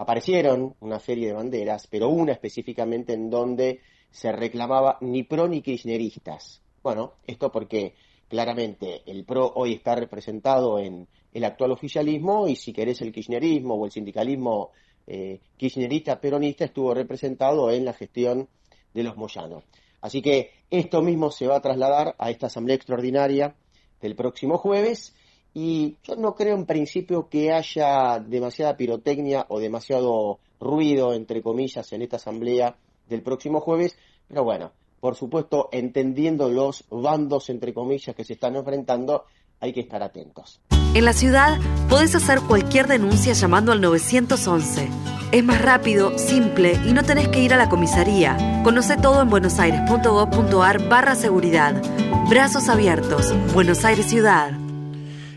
aparecieron una serie de banderas, pero una específicamente en donde se reclamaba ni pro ni kirchneristas. Bueno, esto porque claramente el PRO hoy está representado en el actual oficialismo y si querés el kirchnerismo o el sindicalismo eh, kirchnerista peronista estuvo representado en la gestión de los Moyanos. Así que esto mismo se va a trasladar a esta asamblea extraordinaria del próximo jueves y yo no creo en principio que haya demasiada pirotecnia o demasiado ruido, entre comillas, en esta asamblea del próximo jueves, pero bueno, por supuesto, entendiendo los bandos, entre comillas, que se están enfrentando, hay que estar atentos. En la ciudad podés hacer cualquier denuncia llamando al 911. Es más rápido, simple y no tenés que ir a la comisaría. Conoce todo en buenosaires.gov.ar barra seguridad. Brazos abiertos. Buenos Aires Ciudad.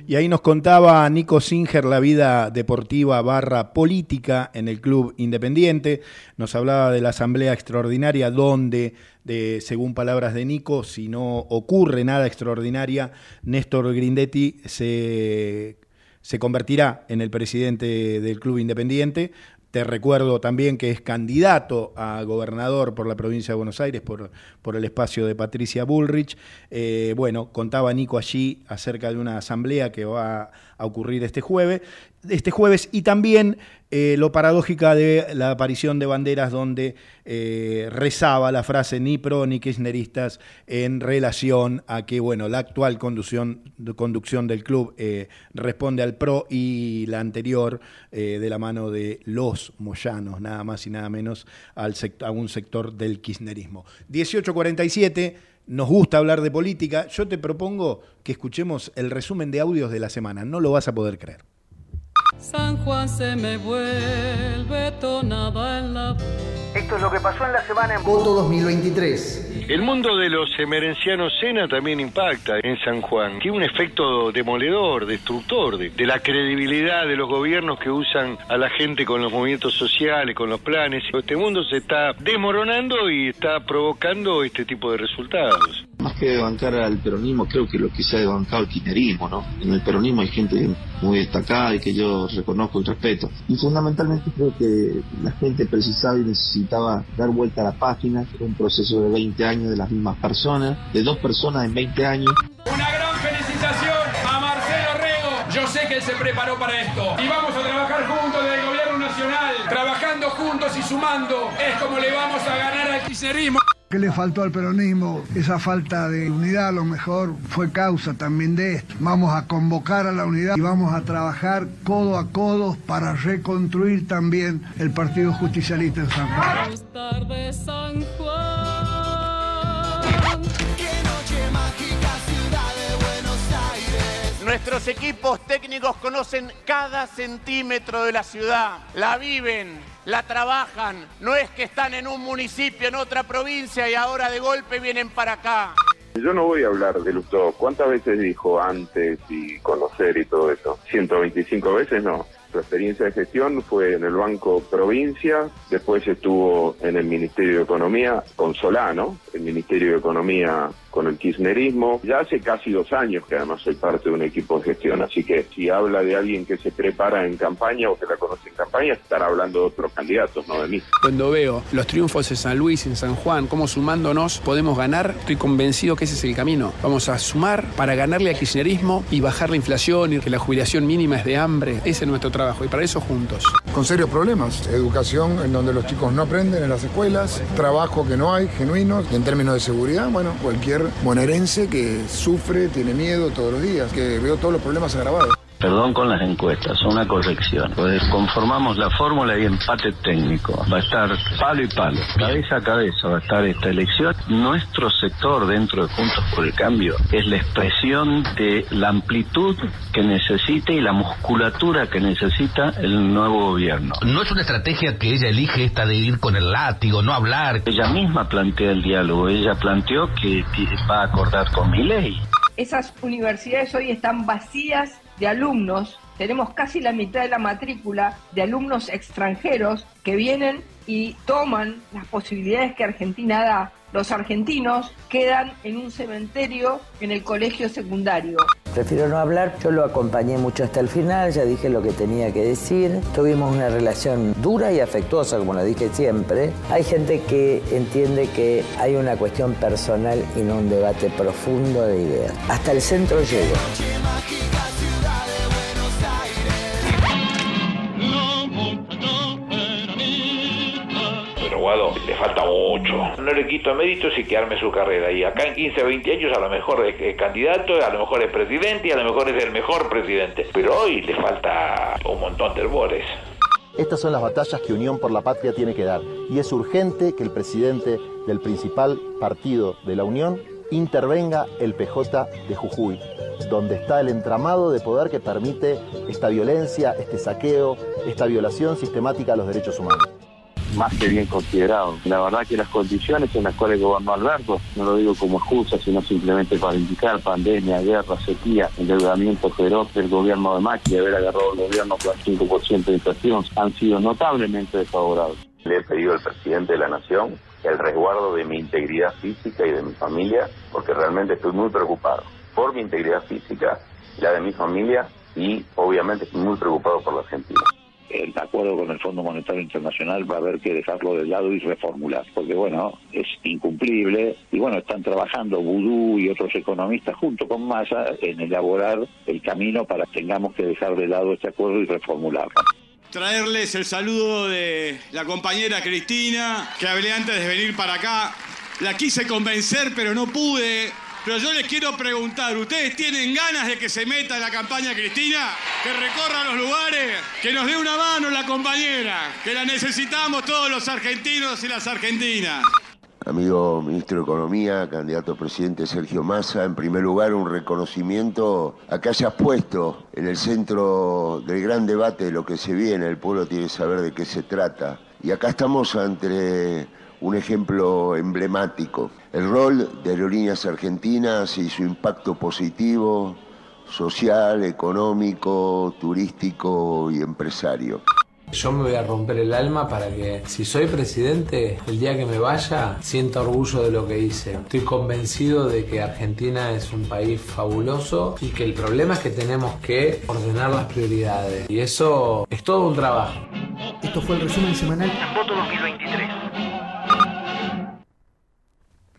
Y ahí nos contaba Nico Singer la vida deportiva barra política en el Club Independiente. Nos hablaba de la asamblea extraordinaria donde, de, según palabras de Nico, si no ocurre nada extraordinaria, Néstor Grindetti se, se convertirá en el presidente del Club Independiente. Te recuerdo también que es candidato a gobernador por la provincia de Buenos Aires, por, por el espacio de Patricia Bullrich. Eh, bueno, contaba Nico allí acerca de una asamblea que va a ocurrir este jueves, este jueves y también eh, lo paradójica de la aparición de banderas donde eh, rezaba la frase ni pro ni kirchneristas en relación a que bueno la actual conducción, conducción del club eh, responde al pro y la anterior de la mano de los moyanos, nada más y nada menos al a un sector del kirchnerismo. 1847 nos gusta hablar de política, yo te propongo que escuchemos el resumen de audios de la semana, no lo vas a poder creer. San Juan se me vuelve tonada en la Esto es lo que pasó en la semana en Voto 2023. El mundo de los emerencianos Sena también impacta en San Juan. Tiene un efecto demoledor, destructor de, de, la credibilidad de los gobiernos que usan a la gente con los movimientos sociales, con los planes. Este mundo se está desmoronando y está provocando este tipo de resultados. Más que bancar al peronismo, creo que lo que se ha bancado el kirchnerismo, ¿no? En el peronismo hay gente muy destacada y que yo reconozco y respeto. Y fundamentalmente creo que la gente precisaba y necesitaba dar vuelta a la página. Un proceso de 20 años de las mismas personas, de dos personas en 20 años. Una gran felicitación a Marcelo Rego. Yo sé que él se preparó para esto. Y vamos a trabajar juntos desde el gobierno nacional. Trabajando juntos y sumando es como le vamos a ganar al kirchnerismo. ¿Qué le faltó al peronismo? Esa falta de unidad a lo mejor fue causa también de esto. Vamos a convocar a la unidad y vamos a trabajar codo a codo para reconstruir también el Partido Justicialista en San Juan. Nuestros equipos técnicos conocen cada centímetro de la ciudad, la viven, la trabajan. No es que están en un municipio, en otra provincia y ahora de golpe vienen para acá. Yo no voy a hablar de Lustó. ¿Cuántas veces dijo antes y conocer y todo eso? 125 veces no. Su experiencia de gestión fue en el Banco Provincia, después estuvo en el Ministerio de Economía con Solano, el Ministerio de Economía con el kirchnerismo. Ya hace casi dos años que además soy parte de un equipo de gestión, así que si habla de alguien que se prepara en campaña o que la conoce en campaña, estará hablando de otros candidatos, no de mí. Cuando veo los triunfos en San Luis, en San Juan, cómo sumándonos podemos ganar, estoy convencido que ese es el camino. Vamos a sumar para ganarle al kirchnerismo y bajar la inflación y que la jubilación mínima es de hambre. Ese es nuestro trabajo y para eso juntos. Con serios problemas. Educación en donde los chicos no aprenden en las escuelas, trabajo que no hay, genuinos. Y en términos de seguridad, bueno, cualquier bonaerense que sufre, tiene miedo todos los días, que veo todos los problemas agravados. Perdón con las encuestas, una corrección. Pues conformamos la fórmula y empate técnico. Va a estar palo y palo, cabeza a cabeza va a estar esta elección. Nuestro sector dentro de Juntos por el Cambio es la expresión de la amplitud que necesita y la musculatura que necesita el nuevo gobierno. No es una estrategia que ella elige esta de ir con el látigo, no hablar. Ella misma plantea el diálogo, ella planteó que va a acordar con mi ley. Esas universidades hoy están vacías de alumnos, tenemos casi la mitad de la matrícula de alumnos extranjeros que vienen y toman las posibilidades que Argentina da. Los argentinos quedan en un cementerio en el colegio secundario. Prefiero no hablar, yo lo acompañé mucho hasta el final, ya dije lo que tenía que decir. Tuvimos una relación dura y afectuosa, como lo dije siempre. Hay gente que entiende que hay una cuestión personal y no un debate profundo de ideas. Hasta el centro llego. Falta mucho. No le quito méritos y que arme su carrera. Y acá en 15 o 20 años a lo mejor es, es candidato, a lo mejor es presidente y a lo mejor es el mejor presidente. Pero hoy le falta un montón de herbores. Estas son las batallas que Unión por la Patria tiene que dar. Y es urgente que el presidente del principal partido de la Unión intervenga el PJ de Jujuy, donde está el entramado de poder que permite esta violencia, este saqueo, esta violación sistemática a los derechos humanos más que bien considerado. La verdad que las condiciones en las cuales gobernó Alberto, no lo digo como excusa, sino simplemente para indicar pandemia, guerra, sequía, endeudamiento feroz del gobierno de Macri, haber agarrado el gobierno con el 5% de inflación, han sido notablemente desfavorables. Le he pedido al presidente de la Nación el resguardo de mi integridad física y de mi familia, porque realmente estoy muy preocupado por mi integridad física, la de mi familia y obviamente estoy muy preocupado por la Argentina el acuerdo con el Fondo Monetario Internacional va a haber que dejarlo de lado y reformular, porque bueno, es incumplible y bueno, están trabajando Vudú y otros economistas junto con Massa en elaborar el camino para que tengamos que dejar de lado este acuerdo y reformularlo. Traerles el saludo de la compañera Cristina, que hablé antes de venir para acá. La quise convencer, pero no pude. Pero yo les quiero preguntar, ¿ustedes tienen ganas de que se meta en la campaña Cristina? Que recorra los lugares, que nos dé una mano la compañera, que la necesitamos todos los argentinos y las argentinas. Amigo ministro de Economía, candidato a presidente Sergio Massa, en primer lugar un reconocimiento a que hayas puesto en el centro del gran debate de lo que se viene, el pueblo tiene que saber de qué se trata. Y acá estamos ante un ejemplo emblemático. El rol de Aerolíneas Argentinas y su impacto positivo, social, económico, turístico y empresario. Yo me voy a romper el alma para que si soy presidente, el día que me vaya, sienta orgullo de lo que hice. Estoy convencido de que Argentina es un país fabuloso y que el problema es que tenemos que ordenar las prioridades. Y eso es todo un trabajo. Esto fue el resumen semanal Voto 2023.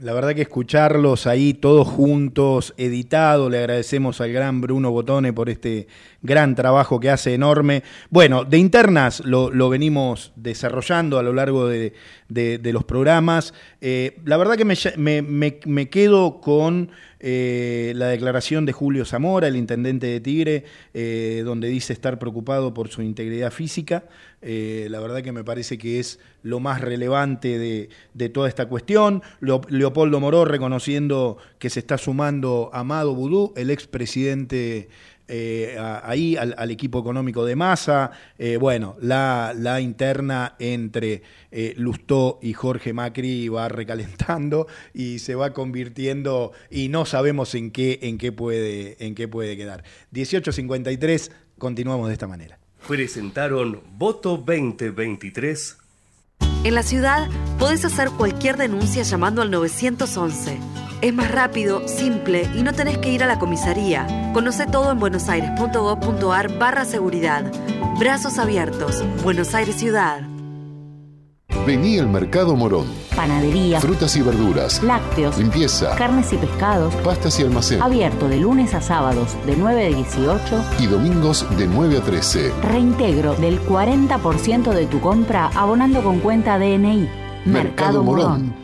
La verdad que escucharlos ahí todos juntos, editado, le agradecemos al gran Bruno Botone por este gran trabajo que hace enorme. Bueno, de internas lo, lo venimos desarrollando a lo largo de, de- de los programas. Eh, la verdad que me, me- me- quedo con eh, la declaración de Julio Zamora, el intendente de Tigre, eh, donde dice estar preocupado por su integridad física. La verdad que me parece que es lo más relevante de, de toda esta cuestión. Leo- Leopoldo Moró reconociendo que se está sumando Amado Vudú, el expresidente eh, a- ahí al, al equipo económico de Massa. Eh, bueno, la, la interna entre eh, Lustó y Jorge Macri va recalentando <laughs> y se va convirtiendo y no sabemos en qué, en qué, puede, en qué puede quedar. 18.53, continuamos de esta manera. Presentaron Voto 2023. En la ciudad podés hacer cualquier denuncia llamando al 911. Es más rápido, simple y no tenés que ir a la comisaría. Conoce todo en buenosaires.gov.ar barra seguridad. Brazos abiertos. Buenos Aires Ciudad. Vení al Mercado Morón. Panadería, Frutas y verduras. lácteos, Limpieza. carnes y pescados. Pastas y almacén. Abierto de lunes a sábados de 9 a 18. Y domingos de 9 a 13. Reintegro del 40% de tu compra abonando con cuenta DNI. Mercado Morón.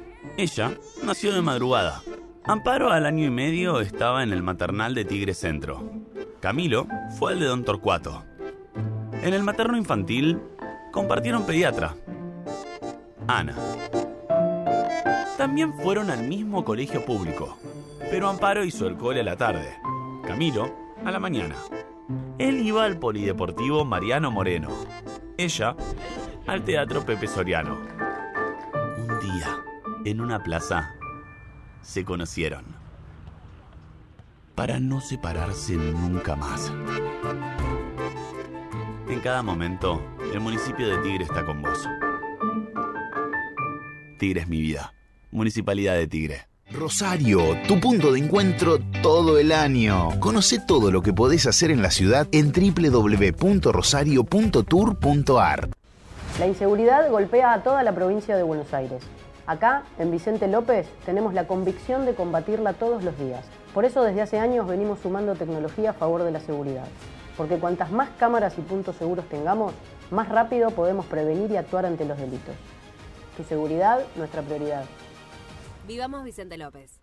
Ella nació de madrugada. Amparo al año y medio estaba en el maternal de Tigre Centro. Camilo fue al de Don Torcuato. En el materno infantil compartieron pediatra. Ana. También fueron al mismo colegio público, pero Amparo hizo el cole a la tarde, Camilo a la mañana. Él iba al polideportivo Mariano Moreno, ella al teatro Pepe Soriano. Un día, en una plaza, se conocieron. Para no separarse nunca más. En cada momento, el municipio de Tigre está con vos. Tigre es mi vida. Municipalidad de Tigre. Rosario, tu punto de encuentro todo el año. Conoce todo lo que podés hacer en la ciudad en www.rosario.tour.ar. La inseguridad golpea a toda la provincia de Buenos Aires. Acá, en Vicente López, tenemos la convicción de combatirla todos los días. Por eso desde hace años venimos sumando tecnología a favor de la seguridad. Porque cuantas más cámaras y puntos seguros tengamos, más rápido podemos prevenir y actuar ante los delitos. Tu seguridad, nuestra prioridad. Vivamos Vicente López.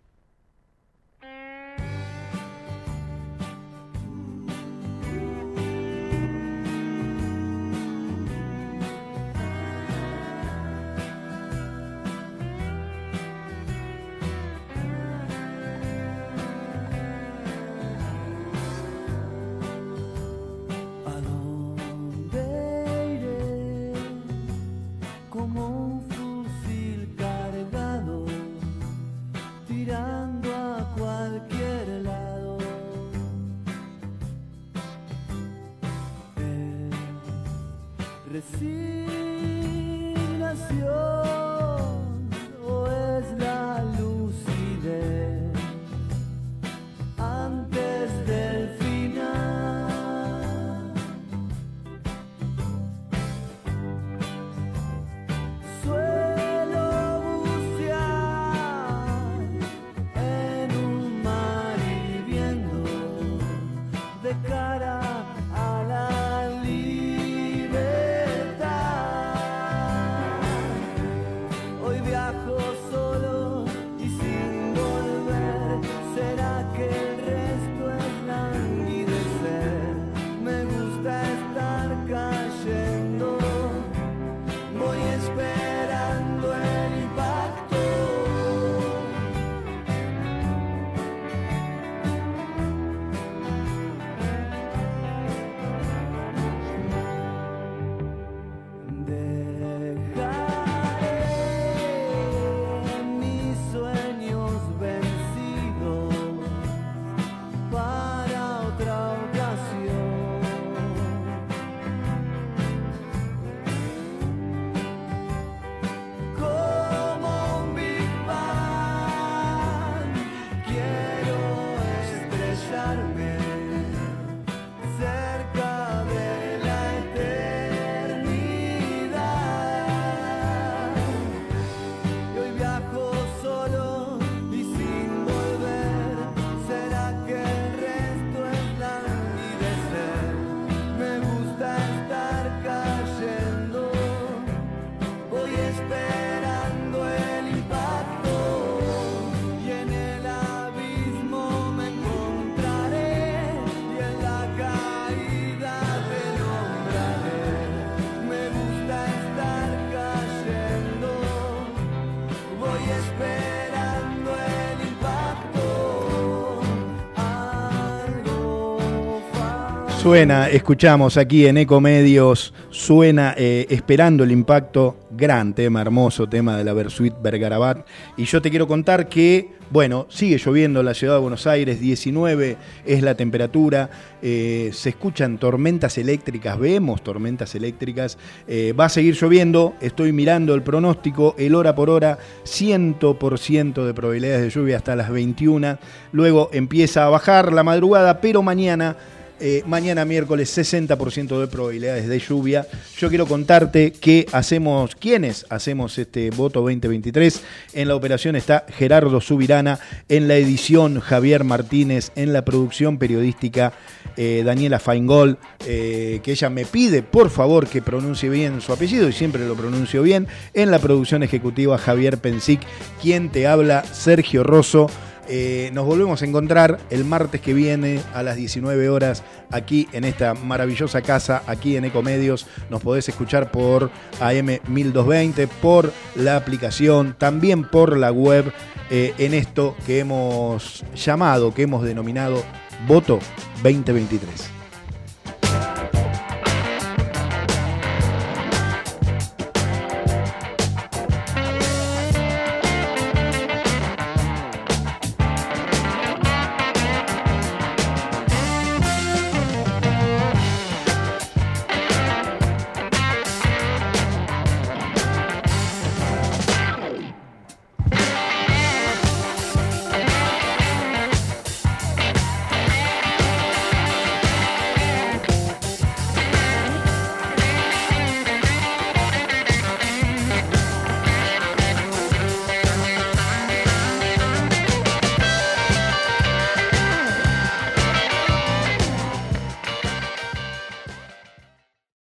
Suena, escuchamos aquí en Ecomedios, suena eh, Esperando el Impacto, gran tema, hermoso tema de la Versuit Bergarabat. Y yo te quiero contar que, bueno, sigue lloviendo en la ciudad de Buenos Aires, 19 es la temperatura, eh, se escuchan tormentas eléctricas, vemos tormentas eléctricas, eh, va a seguir lloviendo, estoy mirando el pronóstico, el hora por hora, 100% de probabilidades de lluvia hasta las 21, luego empieza a bajar la madrugada, pero mañana... Eh, mañana miércoles 60% de probabilidades de lluvia. Yo quiero contarte qué hacemos, quiénes hacemos este voto 2023. En la operación está Gerardo Subirana, en la edición Javier Martínez, en la producción periodística eh, Daniela Feingol, eh, que ella me pide por favor que pronuncie bien su apellido y siempre lo pronuncio bien. En la producción ejecutiva Javier Pensic, quien te habla Sergio Rosso. Eh, nos volvemos a encontrar el martes que viene a las 19 horas aquí en esta maravillosa casa, aquí en Ecomedios. Nos podés escuchar por AM 1220, por la aplicación, también por la web, eh, en esto que hemos llamado, que hemos denominado Voto 2023.